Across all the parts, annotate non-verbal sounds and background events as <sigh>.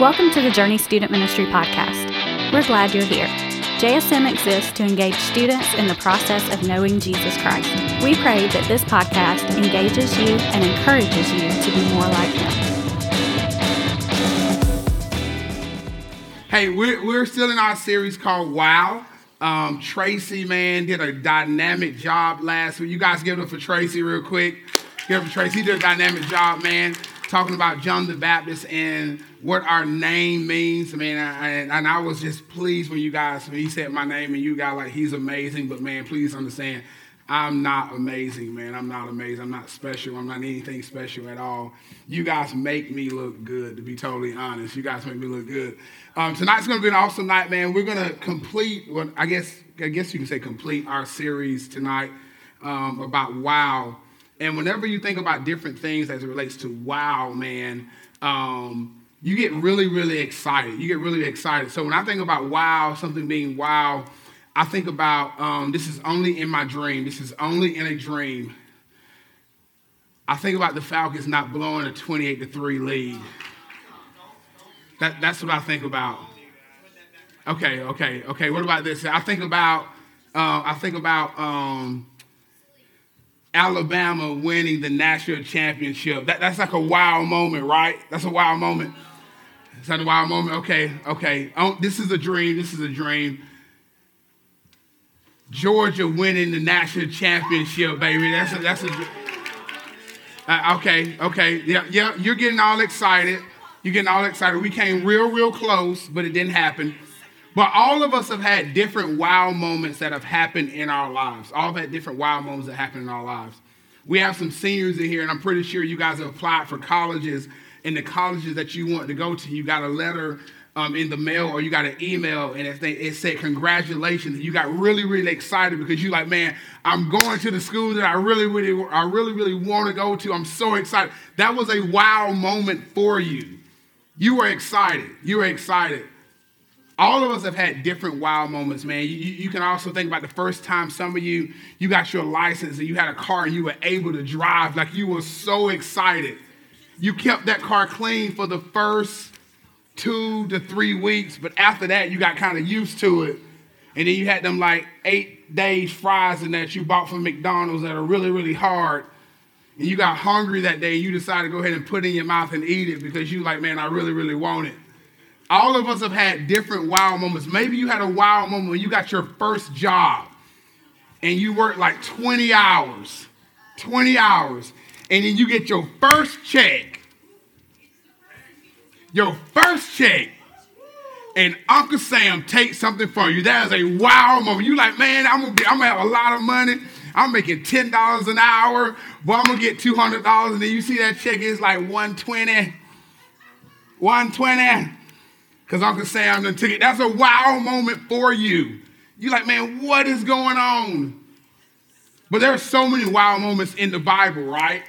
Welcome to the Journey Student Ministry Podcast. We're glad you're here. JSM exists to engage students in the process of knowing Jesus Christ. We pray that this podcast engages you and encourages you to be more like Him. Hey, we're, we're still in our series called Wow. Um, Tracy, man, did a dynamic job last week. You guys give it up for Tracy real quick. Give it up for Tracy. He did a dynamic job, man, talking about John the Baptist and what our name means. Man, I, and I was just pleased when you guys, when he said my name and you guys like, he's amazing. But man, please understand, I'm not amazing, man. I'm not amazing. I'm not special. I'm not anything special at all. You guys make me look good, to be totally honest. You guys make me look good. Um, tonight's going to be an awesome night, man. We're going to complete what I guess I guess you can say complete our series tonight um, about wow. And whenever you think about different things as it relates to wow, man, um, you get really, really excited. You get really excited. So when I think about wow, something being wow, I think about um, this is only in my dream. This is only in a dream. I think about the Falcons not blowing a 28 to 3 lead. That, that's what I think about. Okay, okay, okay. What about this? I think about uh, I think about um, Alabama winning the national championship. That, that's like a wow moment, right? That's a wow moment. Is that a wild moment? Okay, okay. Oh, this is a dream. This is a dream. Georgia winning the national championship, baby. That's a, that's a. Uh, okay, okay. Yeah, yeah. You're getting all excited. You're getting all excited. We came real, real close, but it didn't happen. But all of us have had different wow moments that have happened in our lives. All had different wow moments that happen in our lives. We have some seniors in here, and I'm pretty sure you guys have applied for colleges in the colleges that you want to go to, you got a letter um, in the mail or you got an email and it, it said congratulations. You got really, really excited because you're like, man, I'm going to the school that I really, really, I really, really want to go to. I'm so excited. That was a wow moment for you. You were excited. You were excited. All of us have had different wow moments, man. You, you, can also think about the first time some of you you got your license and you had a car and you were able to drive. Like you were so excited. You kept that car clean for the first two to three weeks, but after that, you got kind of used to it. And then you had them like eight days fries in that you bought from McDonald's that are really, really hard. And you got hungry that day, you decided to go ahead and put it in your mouth and eat it because you like, man, I really, really want it. All of us have had different wild moments. Maybe you had a wild moment when you got your first job and you worked like 20 hours. 20 hours and then you get your first check. Your first check. And Uncle Sam takes something from you. That is a wow moment. You like, man, I'm gonna, be, I'm gonna have a lot of money. I'm making $10 an hour, but I'm gonna get $200. And then you see that check it's like 120. 120. Because Uncle Sam done took it. That's a wow moment for you. You like, man, what is going on? But there are so many wow moments in the Bible, right?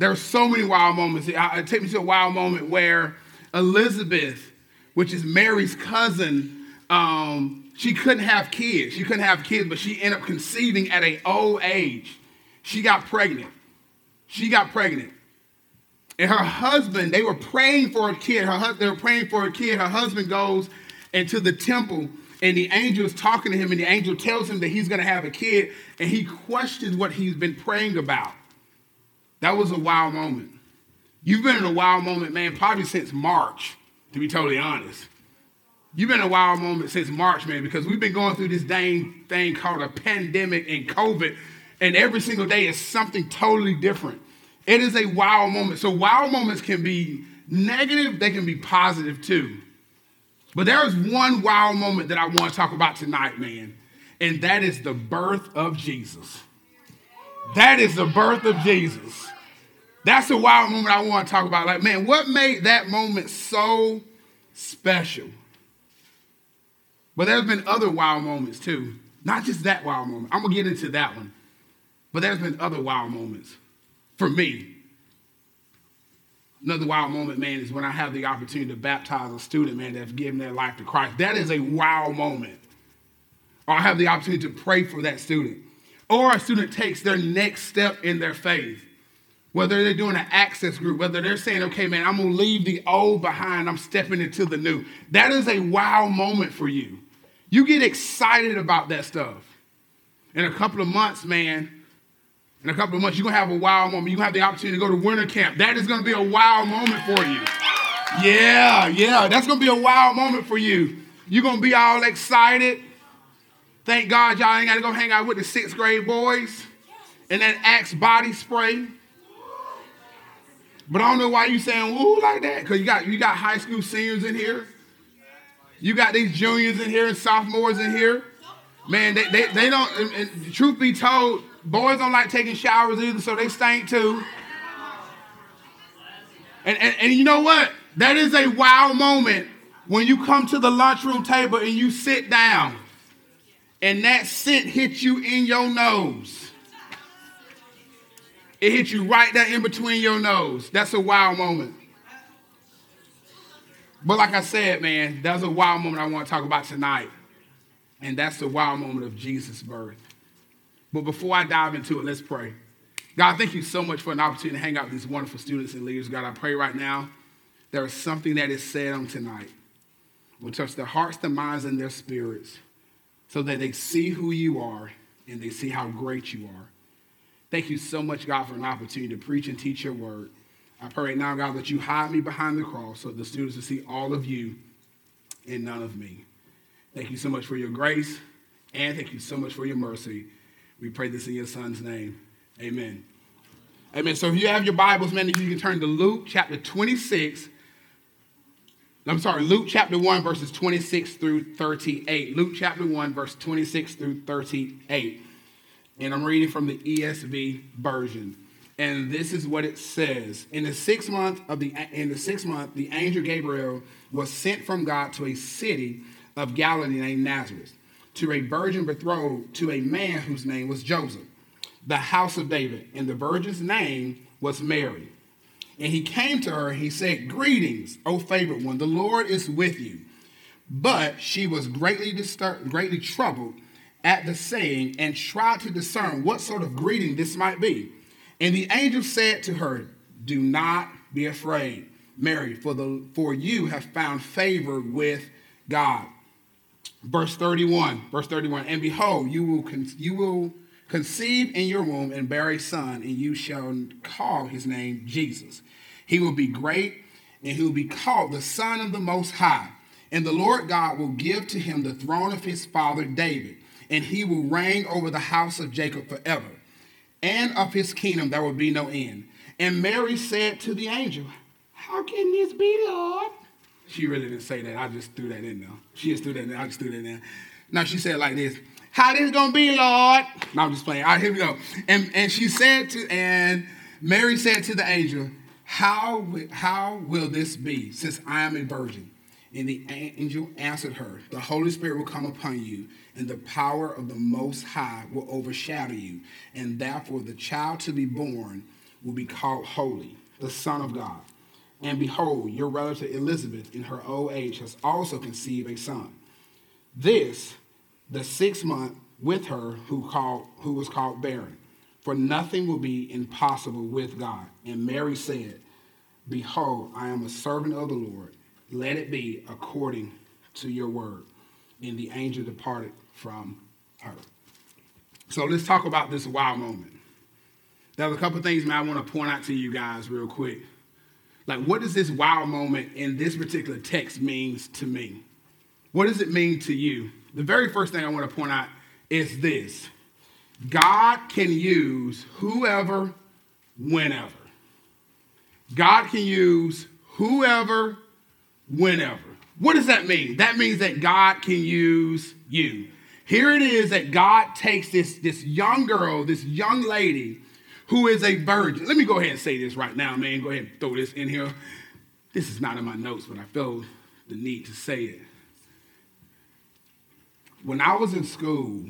There are so many wild moments. It, it take me to a wild moment where Elizabeth, which is Mary's cousin, um, she couldn't have kids. She couldn't have kids, but she ended up conceiving at an old age. She got pregnant. She got pregnant. And her husband, they were praying for a kid. Her they were praying for a kid. Her husband goes into the temple, and the angel is talking to him, and the angel tells him that he's going to have a kid, and he questions what he's been praying about. That was a wild moment. You've been in a wild moment, man, probably since March, to be totally honest. You've been in a wild moment since March, man, because we've been going through this dang thing called a pandemic and COVID, and every single day is something totally different. It is a wild moment. So, wild moments can be negative, they can be positive too. But there is one wild moment that I want to talk about tonight, man, and that is the birth of Jesus. That is the birth of Jesus. That's a wild moment I want to talk about. Like, man, what made that moment so special? But there's been other wild moments too. Not just that wild moment. I'm going to get into that one. But there's been other wild moments for me. Another wild moment, man, is when I have the opportunity to baptize a student, man, that's given their life to Christ. That is a wild moment. Or I have the opportunity to pray for that student. Or a student takes their next step in their faith whether they're doing an access group, whether they're saying, okay, man, I'm to leave the old behind, I'm stepping into the new. That is a wow moment for you. You get excited about that stuff. In a couple of months, man, in a couple of months, you're to have a wow moment. You're to have the opportunity to go to winter camp. That is to be a wow moment for you. Yeah, yeah, that's to be a wow moment for you. You're to be all excited. Thank God y'all ain't got to go hang out with the sixth grade boys and that Axe body spray. But I don't know why you saying woo like that. Because you got you got high school seniors in here. You got these juniors in here and sophomores in here. Man, they, they, they don't, and, and truth be told, boys don't like taking showers either, so they stink too. And, and, and you know what? That is a wow moment when you come to the lunchroom table and you sit down and that scent hits you in your nose. It hits you right there in between your nose. That's a wild moment. But like I said, man, that's a wild moment I want to talk about tonight. And that's the wild moment of Jesus' birth. But before I dive into it, let's pray. God, thank you so much for an opportunity to hang out with these wonderful students and leaders. God, I pray right now there is something that is said on tonight will touch their hearts, their minds, and their spirits so that they see who you are and they see how great you are. Thank you so much, God, for an opportunity to preach and teach your word. I pray right now, God, that you hide me behind the cross so the students will see all of you and none of me. Thank you so much for your grace and thank you so much for your mercy. We pray this in your son's name. Amen. Amen. So if you have your Bibles, man, you can turn to Luke chapter 26. I'm sorry, Luke chapter 1, verses 26 through 38. Luke chapter 1, verse 26 through 38 and I'm reading from the ESV version. And this is what it says. In the sixth month of the in the sixth month, the angel Gabriel was sent from God to a city of Galilee named Nazareth, to a virgin betrothed to a man whose name was Joseph, the house of David, and the virgin's name was Mary. And he came to her, and he said, Greetings, O favored one, the Lord is with you. But she was greatly disturbed, greatly troubled at the saying and tried to discern what sort of greeting this might be. And the angel said to her, Do not be afraid, Mary, for, the, for you have found favor with God. Verse 31, verse 31, and behold, you will, you will conceive in your womb and bear a son, and you shall call his name Jesus. He will be great, and he will be called the Son of the Most High. And the Lord God will give to him the throne of his father David and he will reign over the house of Jacob forever. And of his kingdom there will be no end. And Mary said to the angel, How can this be, Lord? She really didn't say that. I just threw that in there. She just threw that in there. I just threw that in there. Now she said like this, How this gonna be, Lord? No, I'm just playing. All right, here we go. And, and she said to, and Mary said to the angel, how, how will this be, since I am a virgin? And the angel answered her, The Holy Spirit will come upon you, and the power of the Most High will overshadow you, and therefore the child to be born will be called Holy, the Son of God. And behold, your relative Elizabeth, in her old age, has also conceived a son. This, the sixth month with her, who, called, who was called barren. For nothing will be impossible with God. And Mary said, Behold, I am a servant of the Lord. Let it be according to your word. And the angel departed from her. So let's talk about this wow moment. There's a couple things, man, I want to point out to you guys real quick. Like, what does this wow moment in this particular text means to me? What does it mean to you? The very first thing I want to point out is this God can use whoever, whenever. God can use whoever, whenever. What does that mean? That means that God can use you. Here it is that God takes this, this young girl, this young lady who is a virgin. Let me go ahead and say this right now, man. Go ahead and throw this in here. This is not in my notes, but I felt the need to say it. When I was in school,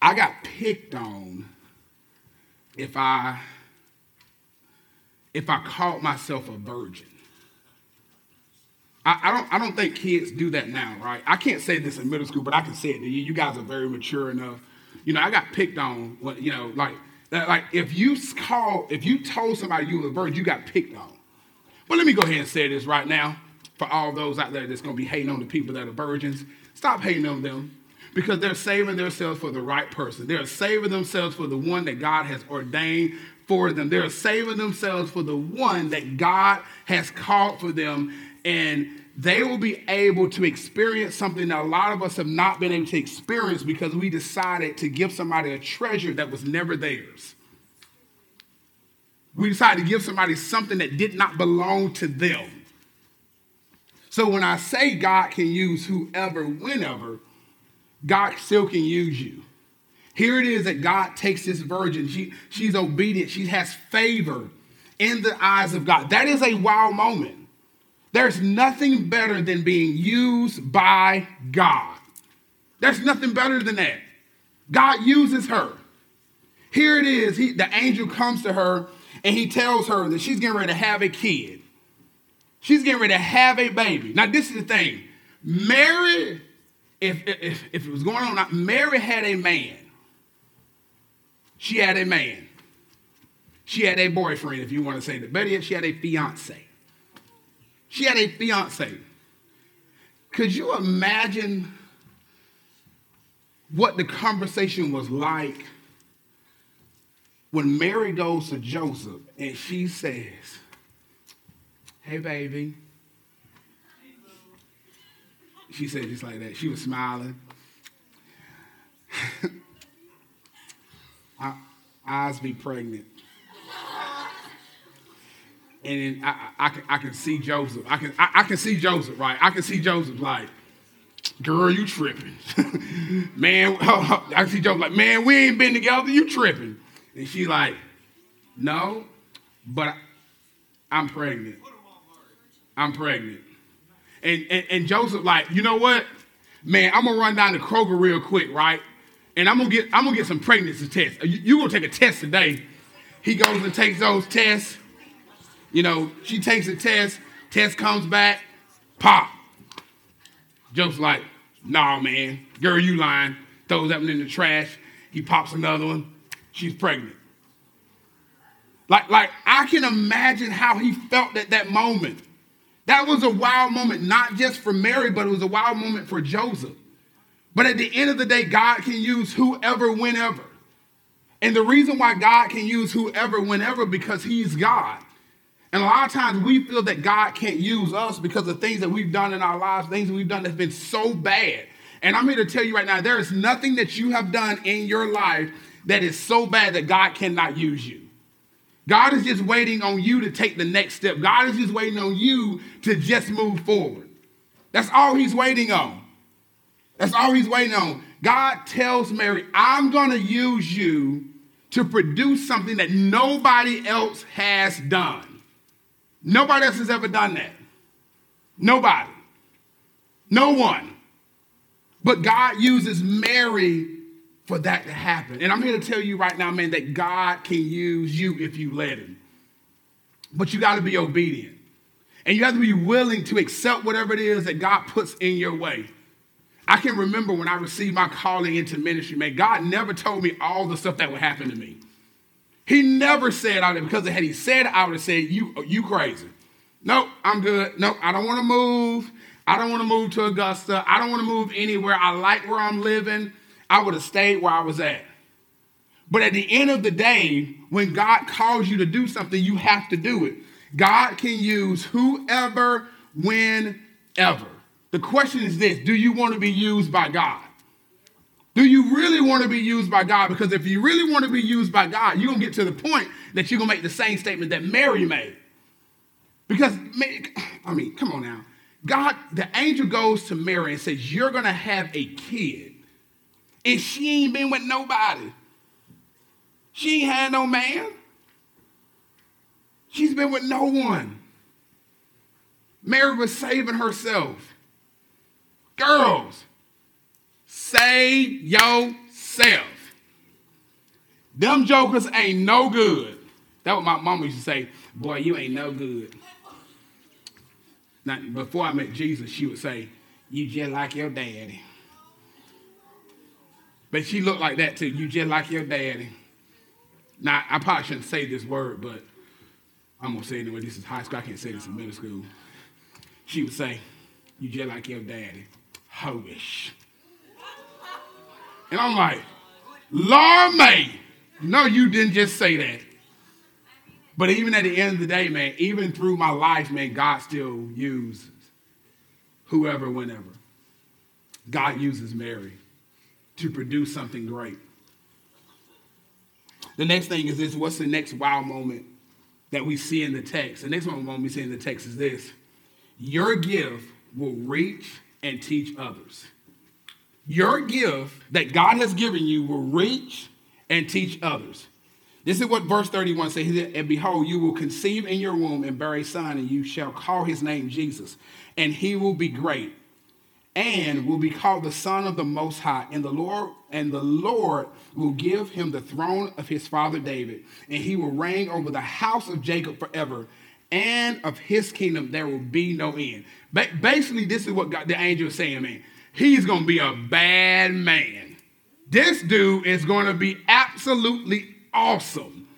I got picked on if I if I called myself a virgin. I, I, don't I don't think kids do that now, right? I can't say this in middle school, but I can say it to you. You guys are very mature enough. You know, I got picked on, you know, like That like if you call, if you told somebody you were a virgin, you got picked on. But let me go ahead and say this right now for all those out there that's gonna be hating on the people that are virgins. Stop hating on them because they're saving themselves for the right person. They're saving themselves for the one that God has ordained for them. They're saving themselves for the one that God has called for them. And they will be able to experience something that a lot of us have not been able to experience because we decided to give somebody a treasure that was never theirs. We decided to give somebody something that did not belong to them. So when I say God can use whoever, whenever, God still can use you. Here it is that God takes this virgin. She, she's obedient. She has favor in the eyes of God. That is a wow moment. There's nothing better than being used by God. There's nothing better than that. God uses her. Here it is. He, the angel comes to her and he tells her that she's getting ready to have a kid. She's getting ready to have a baby. Now, this is the thing Mary, if, if, if it was going on, Mary had a man. She had a man. She had a boyfriend, if you want to say that. Better yet, she had a fiance. She had a fiance. Could you imagine what the conversation was like when Mary goes to Joseph and she says, Hey, baby. She said just like that. She was smiling. <laughs> eyes be pregnant. And I, I, can, I can see Joseph. I can, I, I can see Joseph, right? I can see Joseph like, girl, you tripping. <laughs> man, <laughs> I see Joseph like, man, we ain't been together, you tripping. And she like, no, but I'm pregnant. I'm pregnant. And, and, and Joseph like, you know what? Man, I'm gonna run down to Kroger real quick, right? And I'm gonna get I'm gonna get some pregnancy tests. You, you gonna take a test today. He goes and takes those tests. You know, she takes a test, test comes back, pop. Joseph's like, nah, man, girl, you lying. Throws that one in the trash. He pops another one. She's pregnant. Like, like I can imagine how he felt at that moment. That was a wild moment, not just for Mary, but it was a wild moment for Joseph. But at the end of the day, God can use whoever, whenever. And the reason why God can use whoever, whenever, because He's God. And a lot of times we feel that God can't use us because of things that we've done in our lives, things that we've done that's been so bad. And I'm here to tell you right now there is nothing that you have done in your life that is so bad that God cannot use you. God is just waiting on you to take the next step. God is just waiting on you to just move forward. That's all He's waiting on. That's all He's waiting on. God tells Mary, I'm going to use you to produce something that nobody else has done. Nobody else has ever done that. Nobody. No one. But God uses Mary for that to happen. And I'm here to tell you right now, man, that God can use you if you let Him. But you got to be obedient. And you have to be willing to accept whatever it is that God puts in your way. I can remember when I received my calling into ministry, man, God never told me all the stuff that would happen to me. He never said out there because had he said, I would have said, "You, you crazy." Nope, I'm good. Nope, I don't want to move. I don't want to move to Augusta. I don't want to move anywhere. I like where I'm living. I would have stayed where I was at. But at the end of the day, when God calls you to do something, you have to do it. God can use whoever, whenever. The question is this Do you want to be used by God? Do you really want to be used by God? Because if you really want to be used by God, you're going to get to the point that you're going to make the same statement that Mary made. Because, I mean, come on now. God, the angel goes to Mary and says, You're going to have a kid. And she ain't been with nobody. She ain't had no man. She's been with no one. Mary was saving herself. Girls, Save yourself. Them jokers ain't no good. That's what my mama used to say. Boy, you ain't no good. Now, before I met Jesus, she would say, You just like your daddy. But she looked like that too. You just like your daddy. Now, I probably shouldn't say this word, but I'm going to say it anyway. This is high school. I can't say this in middle school. She would say, You just like your daddy. Hoish. And I'm like, Lord May. No, you didn't just say that. But even at the end of the day, man, even through my life, man, God still uses whoever, whenever. God uses Mary to produce something great. The next thing is this what's the next wow moment that we see in the text? The next moment we see in the text is this your gift will reach and teach others. Your gift that God has given you will reach and teach others. This is what verse 31 says. And behold, you will conceive in your womb and bear a son, and you shall call his name Jesus. And he will be great and will be called the Son of the Most High. And the Lord and the Lord will give him the throne of his father David, and he will reign over the house of Jacob forever, and of his kingdom there will be no end. Ba- basically, this is what God, the angel is saying, man. He's going to be a bad man. This dude is going to be absolutely awesome.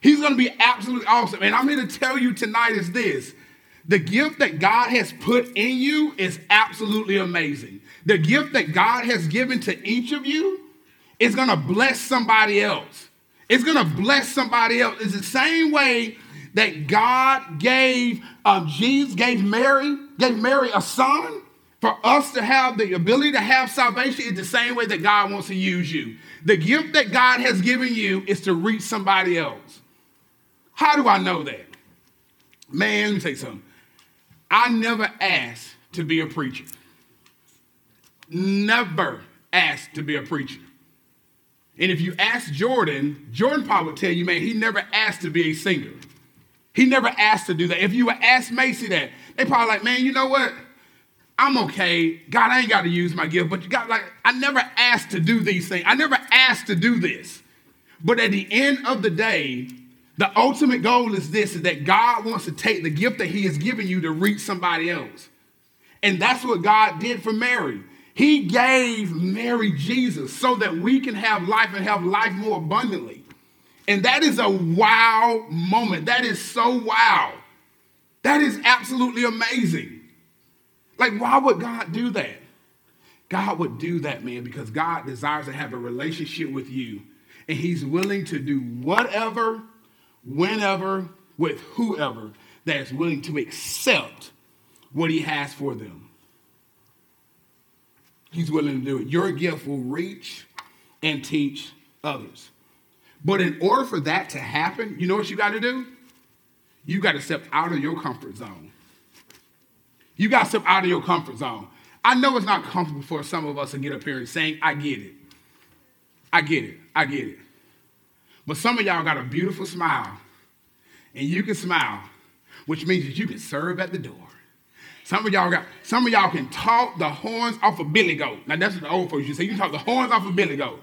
He's going to be absolutely awesome. And I'm here to tell you tonight is this the gift that God has put in you is absolutely amazing. The gift that God has given to each of you is going to bless somebody else. It's going to bless somebody else. It's the same way that God gave um, Jesus, gave Mary, gave Mary a son for us to have the ability to have salvation is the same way that God wants to use you. The gift that God has given you is to reach somebody else. How do I know that? Man, let me say something. I never asked to be a preacher. Never asked to be a preacher. And if you ask Jordan, Jordan probably would tell you, man, he never asked to be a singer. He never asked to do that. If you would ask Macy that, they probably like, man, you know what? I'm okay. God, I ain't got to use my gift, but you got like, I never asked to do these things. I never asked to do this. But at the end of the day, the ultimate goal is this is that God wants to take the gift that He has given you to reach somebody else. And that's what God did for Mary. He gave Mary Jesus so that we can have life and have life more abundantly. And that is a wow moment. That is so wow. That is absolutely amazing. Like, why would God do that? God would do that, man, because God desires to have a relationship with you. And He's willing to do whatever whenever, with whoever that is willing to accept what he has for them. He's willing to do it. Your gift will reach and teach others. But in order for that to happen, you know what you got to do? You got to step out of your comfort zone. You got to step out of your comfort zone. I know it's not comfortable for some of us to get up here and saying, I get it. I get it. I get it. But some of y'all got a beautiful smile, and you can smile, which means that you can serve at the door. Some of y'all got, some of y'all can talk the horns off a billy goat. Now that's what the old folks used to say. You talk the horns off a billy goat.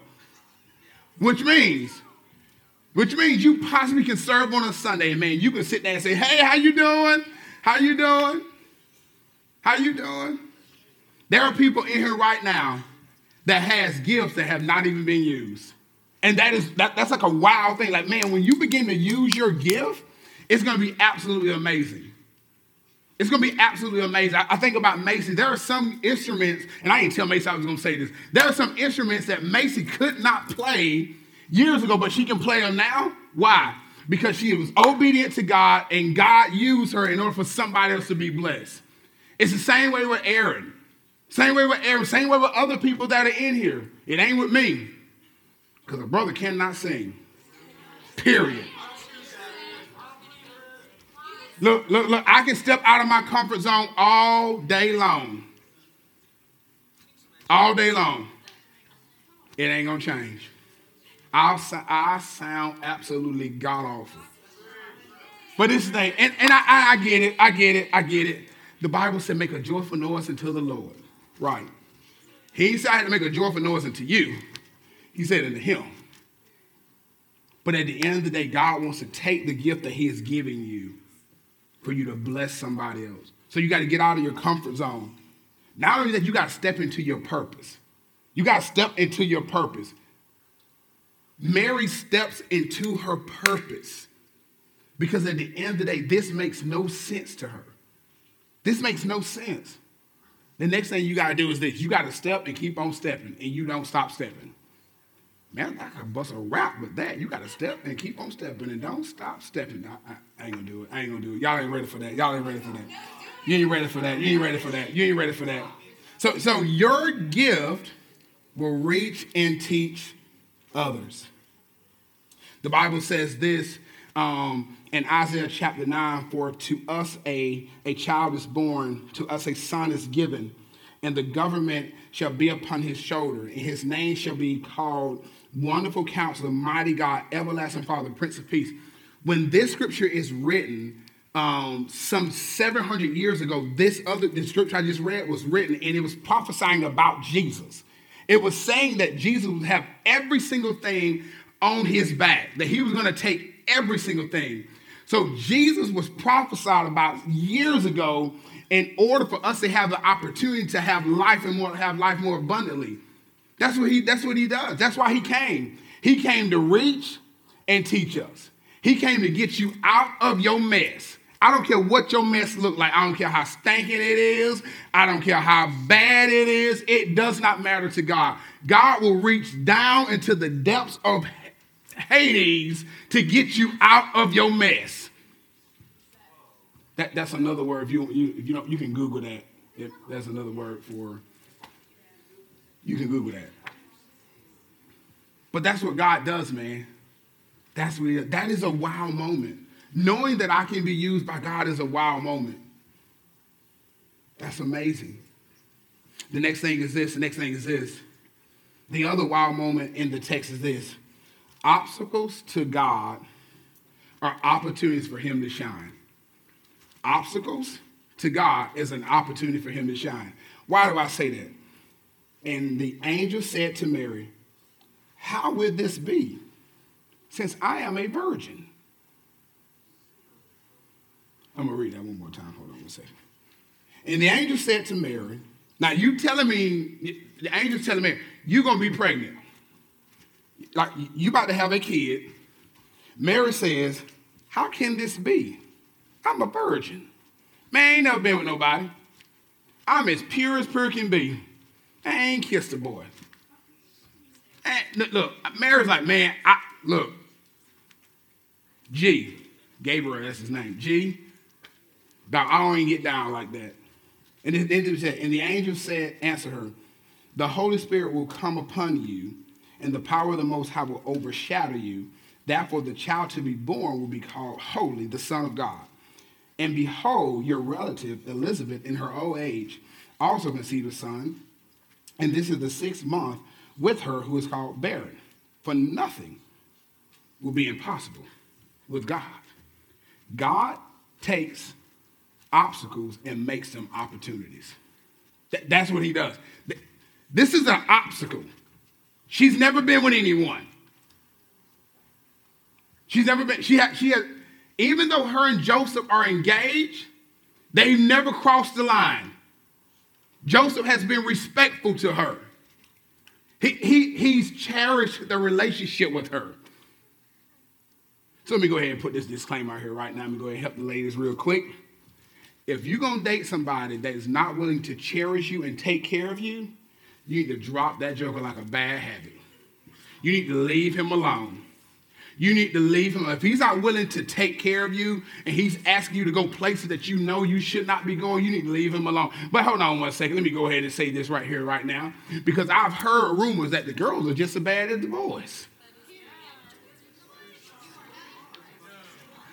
Which means, which means you possibly can serve on a Sunday, man. You can sit there and say, hey, how you doing? How you doing? How you doing? There are people in here right now that has gifts that have not even been used. And that is that, that's like a wild thing. Like, man, when you begin to use your gift, it's gonna be absolutely amazing. It's gonna be absolutely amazing. I, I think about Macy. There are some instruments, and I didn't tell Macy I was gonna say this. There are some instruments that Macy could not play years ago, but she can play them now. Why? Because she was obedient to God, and God used her in order for somebody else to be blessed. It's the same way with Aaron. Same way with Aaron. Same way with other people that are in here. It ain't with me. Because a brother cannot sing. Period. Look, look, look, I can step out of my comfort zone all day long. All day long. It ain't going to change. I'll, I sound absolutely god awful. But this thing, and, and I, I, get it, I get it, I get it. The Bible said, make a joyful noise unto the Lord. Right. He said I had to make a joyful noise unto you. He said it unto him. But at the end of the day, God wants to take the gift that He has given you for you to bless somebody else. So you got to get out of your comfort zone. Not only that, you got to step into your purpose. You got to step into your purpose. Mary steps into her purpose because at the end of the day, this makes no sense to her. This makes no sense. The next thing you got to do is this you got to step and keep on stepping, and you don't stop stepping. Man, I can bust a rap with that. You got to step and keep on stepping and don't stop stepping. I, I, I, ain't gonna do it. I ain't gonna do it. Y'all ain't ready for that. Y'all ain't ready for that. You ain't ready for that. You ain't ready for that. You ain't ready for that. So, so your gift will reach and teach others. The Bible says this um, in Isaiah chapter 9 For to us a, a child is born, to us a son is given, and the government shall be upon his shoulder, and his name shall be called Wonderful Counselor, Mighty God, Everlasting Father, Prince of Peace. When this scripture is written, um, some 700 years ago, this other the scripture I just read was written, and it was prophesying about Jesus. It was saying that Jesus would have every single thing on his back, that he was going to take every single thing. So Jesus was prophesied about years ago in order for us to have the opportunity to have life and more have life more abundantly. That's what he that's what he does. That's why he came. He came to reach and teach us. He came to get you out of your mess. I don't care what your mess look like. I don't care how stinking it is. I don't care how bad it is. It does not matter to God. God will reach down into the depths of Hades to get you out of your mess. That, that's another word. If you, you, if you, know, you can Google that. That's another word for, you can Google that. But that's what God does, man. That's what he, that is a wow moment. Knowing that I can be used by God is a wow moment. That's amazing. The next thing is this. The next thing is this. The other wow moment in the text is this obstacles to God are opportunities for Him to shine. Obstacles to God is an opportunity for Him to shine. Why do I say that? And the angel said to Mary, How will this be, since I am a virgin? I'm going to read that one more time. Hold on one second. And the angel said to Mary, Now you telling me, the angel's telling me, you're going to be pregnant like you about to have a kid. Mary says, How can this be? I'm a virgin. Man, I ain't never been with nobody. I'm as pure as pure can be. I ain't kissed a boy. And look, look, Mary's like, man, I look. G, Gabriel, that's his name. G, dog, I don't even get down like that. And, it said, and the angel said, answer her, the Holy Spirit will come upon you, and the power of the Most High will overshadow you. Therefore, the child to be born will be called Holy, the Son of God. And behold, your relative Elizabeth, in her old age, also conceived a son. And this is the sixth month with her who is called barren. For nothing will be impossible with God. God takes obstacles and makes them opportunities. that's what he does. This is an obstacle. She's never been with anyone. She's never been, she had, she had, even though her and Joseph are engaged, they never crossed the line. Joseph has been respectful to her. He, he, he's cherished the relationship with her. So let me go ahead and put this disclaimer out here right now. Let me go ahead and help the ladies real quick. If you're going to date somebody that is not willing to cherish you and take care of you, you need to drop that joker like a bad habit. You need to leave him alone. You need to leave him. If he's not willing to take care of you and he's asking you to go places that you know you should not be going, you need to leave him alone. But hold on one second. Let me go ahead and say this right here, right now. Because I've heard rumors that the girls are just as bad as the boys.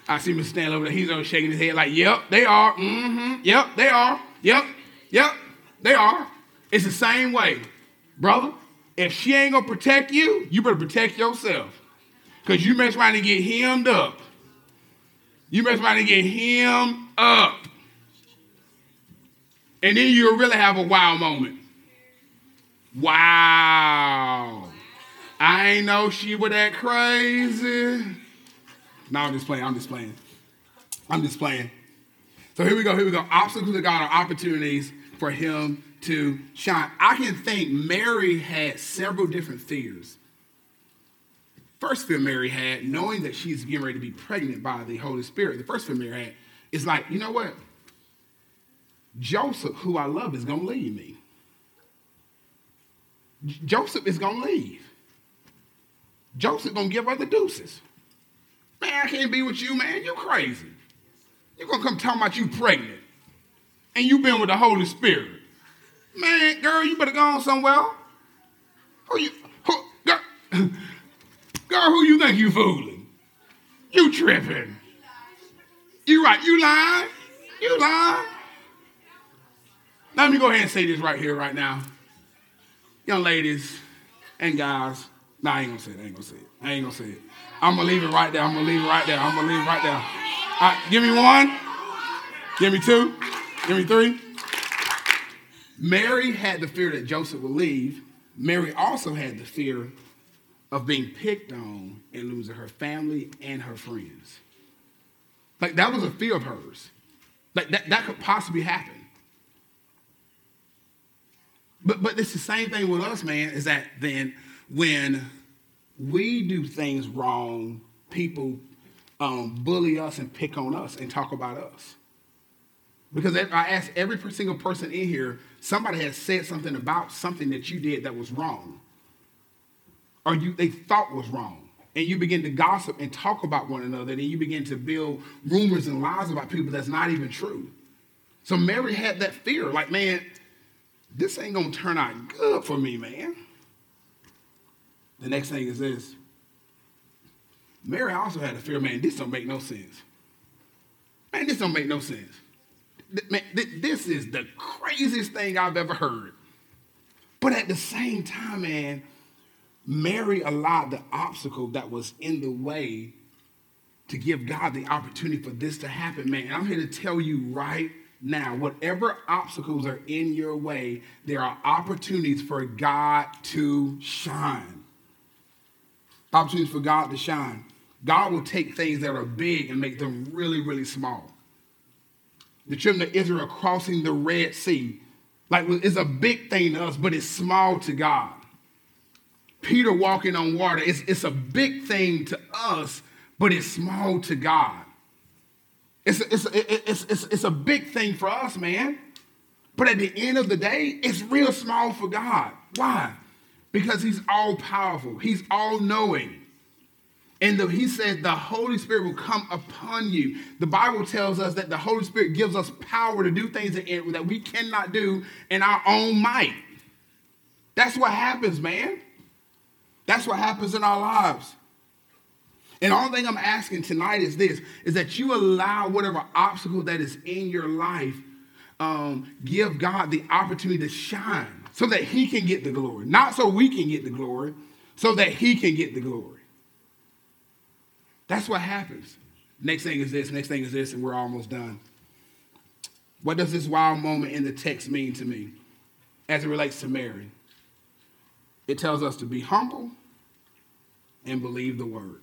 I see Mr. Stanley over there. He's on shaking his head like, yep, they are. Mm-hmm. Yep, they are. Yep, yep, they are. It's the same way. Brother, if she ain't gonna protect you, you better protect yourself. Because you mess around and get hemmed up. You mess around and get hemmed up. And then you'll really have a wow moment. Wow. I ain't know she was that crazy. No, I'm just playing. I'm just playing. I'm just playing. So here we go. Here we go. Obstacles of God are opportunities for him to shine. I can think Mary had several different fears. First fear Mary had, knowing that she's getting ready to be pregnant by the Holy Spirit, the first fear Mary had is like, you know what? Joseph, who I love, is going to leave me. J- Joseph is going to leave. Joseph going to give her the deuces. Man, I can't be with you, man. You crazy. You're going to come talking about you pregnant. And you been with the Holy Spirit. Man, girl, you better go on somewhere. Who you, who, girl, <laughs> girl, who you think you fooling? You tripping. You right, you lying. You lying. Let me go ahead and say this right here, right now. Young ladies and guys, nah, I ain't gonna say it. I ain't gonna say it. I ain't gonna say it. I'm gonna leave it right there. I'm gonna leave it right there. I'm gonna leave it right there. All right, give me one. Give me two. Give me three. Mary had the fear that Joseph would leave. Mary also had the fear of being picked on and losing her family and her friends. Like that was a fear of hers. Like that, that could possibly happen. But but it's the same thing with us, man, is that then when we do things wrong, people um, bully us and pick on us and talk about us. Because I ask every single person in here, somebody has said something about something that you did that was wrong. Or you they thought was wrong. And you begin to gossip and talk about one another, and you begin to build rumors and lies about people that's not even true. So Mary had that fear, like, man, this ain't gonna turn out good for me, man. The next thing is this. Mary also had a fear, man, this don't make no sense. Man, this don't make no sense. Man, this is the craziest thing I've ever heard. But at the same time, man, Mary allowed the obstacle that was in the way to give God the opportunity for this to happen, man. I'm here to tell you right now, whatever obstacles are in your way, there are opportunities for God to shine. Opportunities for God to shine. God will take things that are big and make them really, really small. The children of Israel crossing the Red Sea, like it's a big thing to us, but it's small to God. Peter walking on water, it's, it's a big thing to us, but it's small to God. It's, it's, it's, it's, it's a big thing for us, man. But at the end of the day, it's real small for God. Why? Because He's all powerful, He's all knowing. And the, he says the Holy Spirit will come upon you. The Bible tells us that the Holy Spirit gives us power to do things that, that we cannot do in our own might. That's what happens, man. That's what happens in our lives. And all thing I'm asking tonight is this, is that you allow whatever obstacle that is in your life, um, give God the opportunity to shine so that he can get the glory. Not so we can get the glory, so that he can get the glory. That's what happens. Next thing is this, next thing is this, and we're almost done. What does this wild moment in the text mean to me as it relates to Mary? It tells us to be humble and believe the word.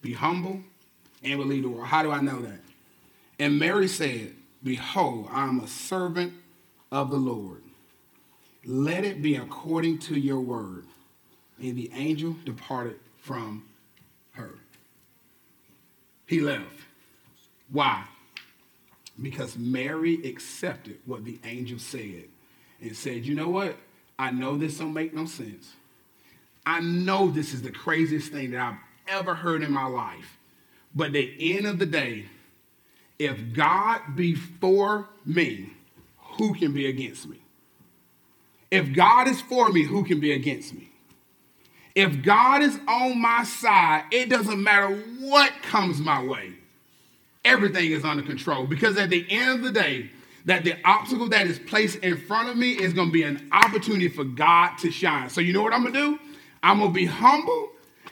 Be humble and believe the word. How do I know that? And Mary said, Behold, I am a servant of the Lord. Let it be according to your word. And the angel departed from her. He left. Why? Because Mary accepted what the angel said and said, You know what? I know this don't make no sense. I know this is the craziest thing that I've ever heard in my life. But at the end of the day, if God be for me, who can be against me? If God is for me, who can be against me? If God is on my side, it doesn't matter what comes my way. Everything is under control because at the end of the day, that the obstacle that is placed in front of me is going to be an opportunity for God to shine. So you know what I'm going to do? I'm going to be humble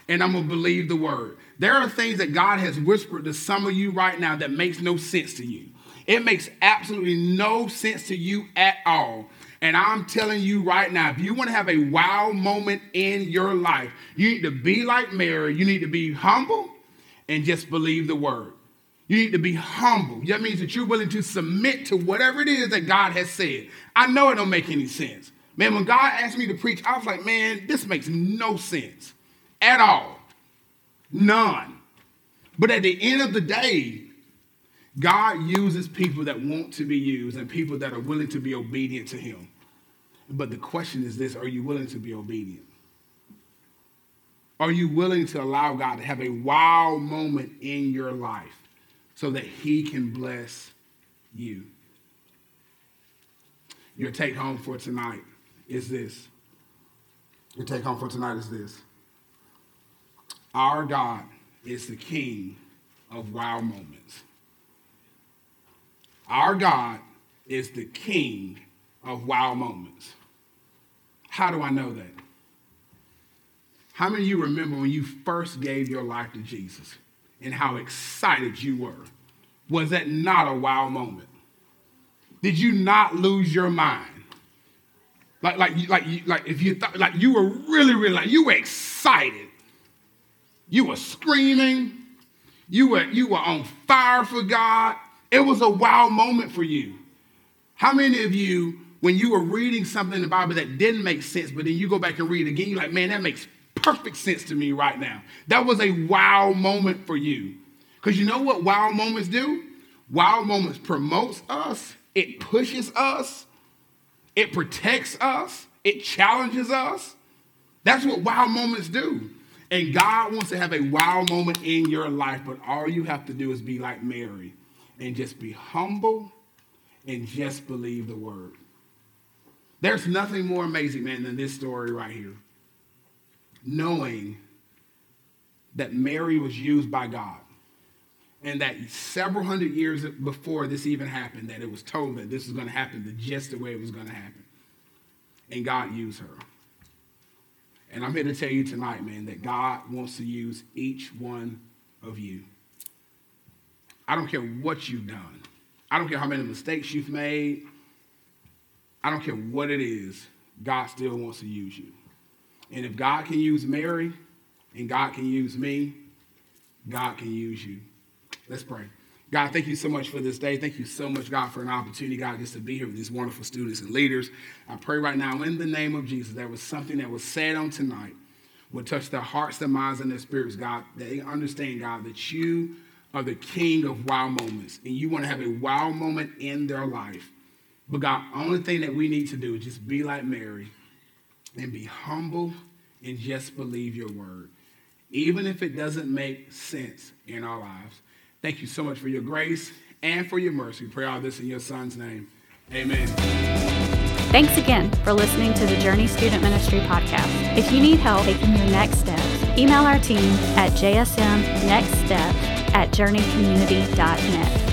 and I'm going to believe the word. There are things that God has whispered to some of you right now that makes no sense to you. It makes absolutely no sense to you at all. And I'm telling you right now, if you want to have a wow moment in your life, you need to be like Mary. You need to be humble and just believe the word. You need to be humble. That means that you're willing to submit to whatever it is that God has said. I know it don't make any sense. Man, when God asked me to preach, I was like, man, this makes no sense. at all. None. But at the end of the day, God uses people that want to be used and people that are willing to be obedient to Him. But the question is this are you willing to be obedient? Are you willing to allow God to have a wow moment in your life so that He can bless you? Your take home for tonight is this. Your take home for tonight is this. Our God is the King of wow moments. Our God is the King of wow moments. How do I know that? How many of you remember when you first gave your life to Jesus and how excited you were? Was that not a wow moment? Did you not lose your mind? Like, like, like, like if you thought, like you were really, really, like you were excited. You were screaming. You were, you were on fire for God. It was a wow moment for you. How many of you, when you were reading something in the Bible that didn't make sense, but then you go back and read it again, you're like, man, that makes perfect sense to me right now. That was a wow moment for you. Because you know what wow moments do? Wow moments promotes us, it pushes us, it protects us, it challenges us. That's what wow moments do. And God wants to have a wow moment in your life, but all you have to do is be like Mary and just be humble and just believe the word. There's nothing more amazing, man, than this story right here knowing that Mary was used by God. And that several hundred years before this even happened, that it was told that this was going to happen the just the way it was going to happen. And God used her. And I'm here to tell you tonight, man, that God wants to use each one of you. I don't care what you've done. I don't care how many mistakes you've made. I don't care what it is. God still wants to use you. And if God can use Mary and God can use me, God can use you. Let's pray. God, thank you so much for this day. Thank you so much, God, for an opportunity, God, just to be here with these wonderful students and leaders. I pray right now in the name of Jesus that was something that was said on tonight would touch their hearts, their minds, and their spirits, God. that They understand, God, that you are the king of wow moments and you want to have a wow moment in their life. But God, only thing that we need to do is just be like Mary and be humble and just believe your word, even if it doesn't make sense in our lives. Thank you so much for your grace and for your mercy. We pray all this in your son's name. Amen. Thanks again for listening to the Journey Student Ministry podcast. If you need help taking your next steps, email our team at jsmnextstep at journeycommunity.net.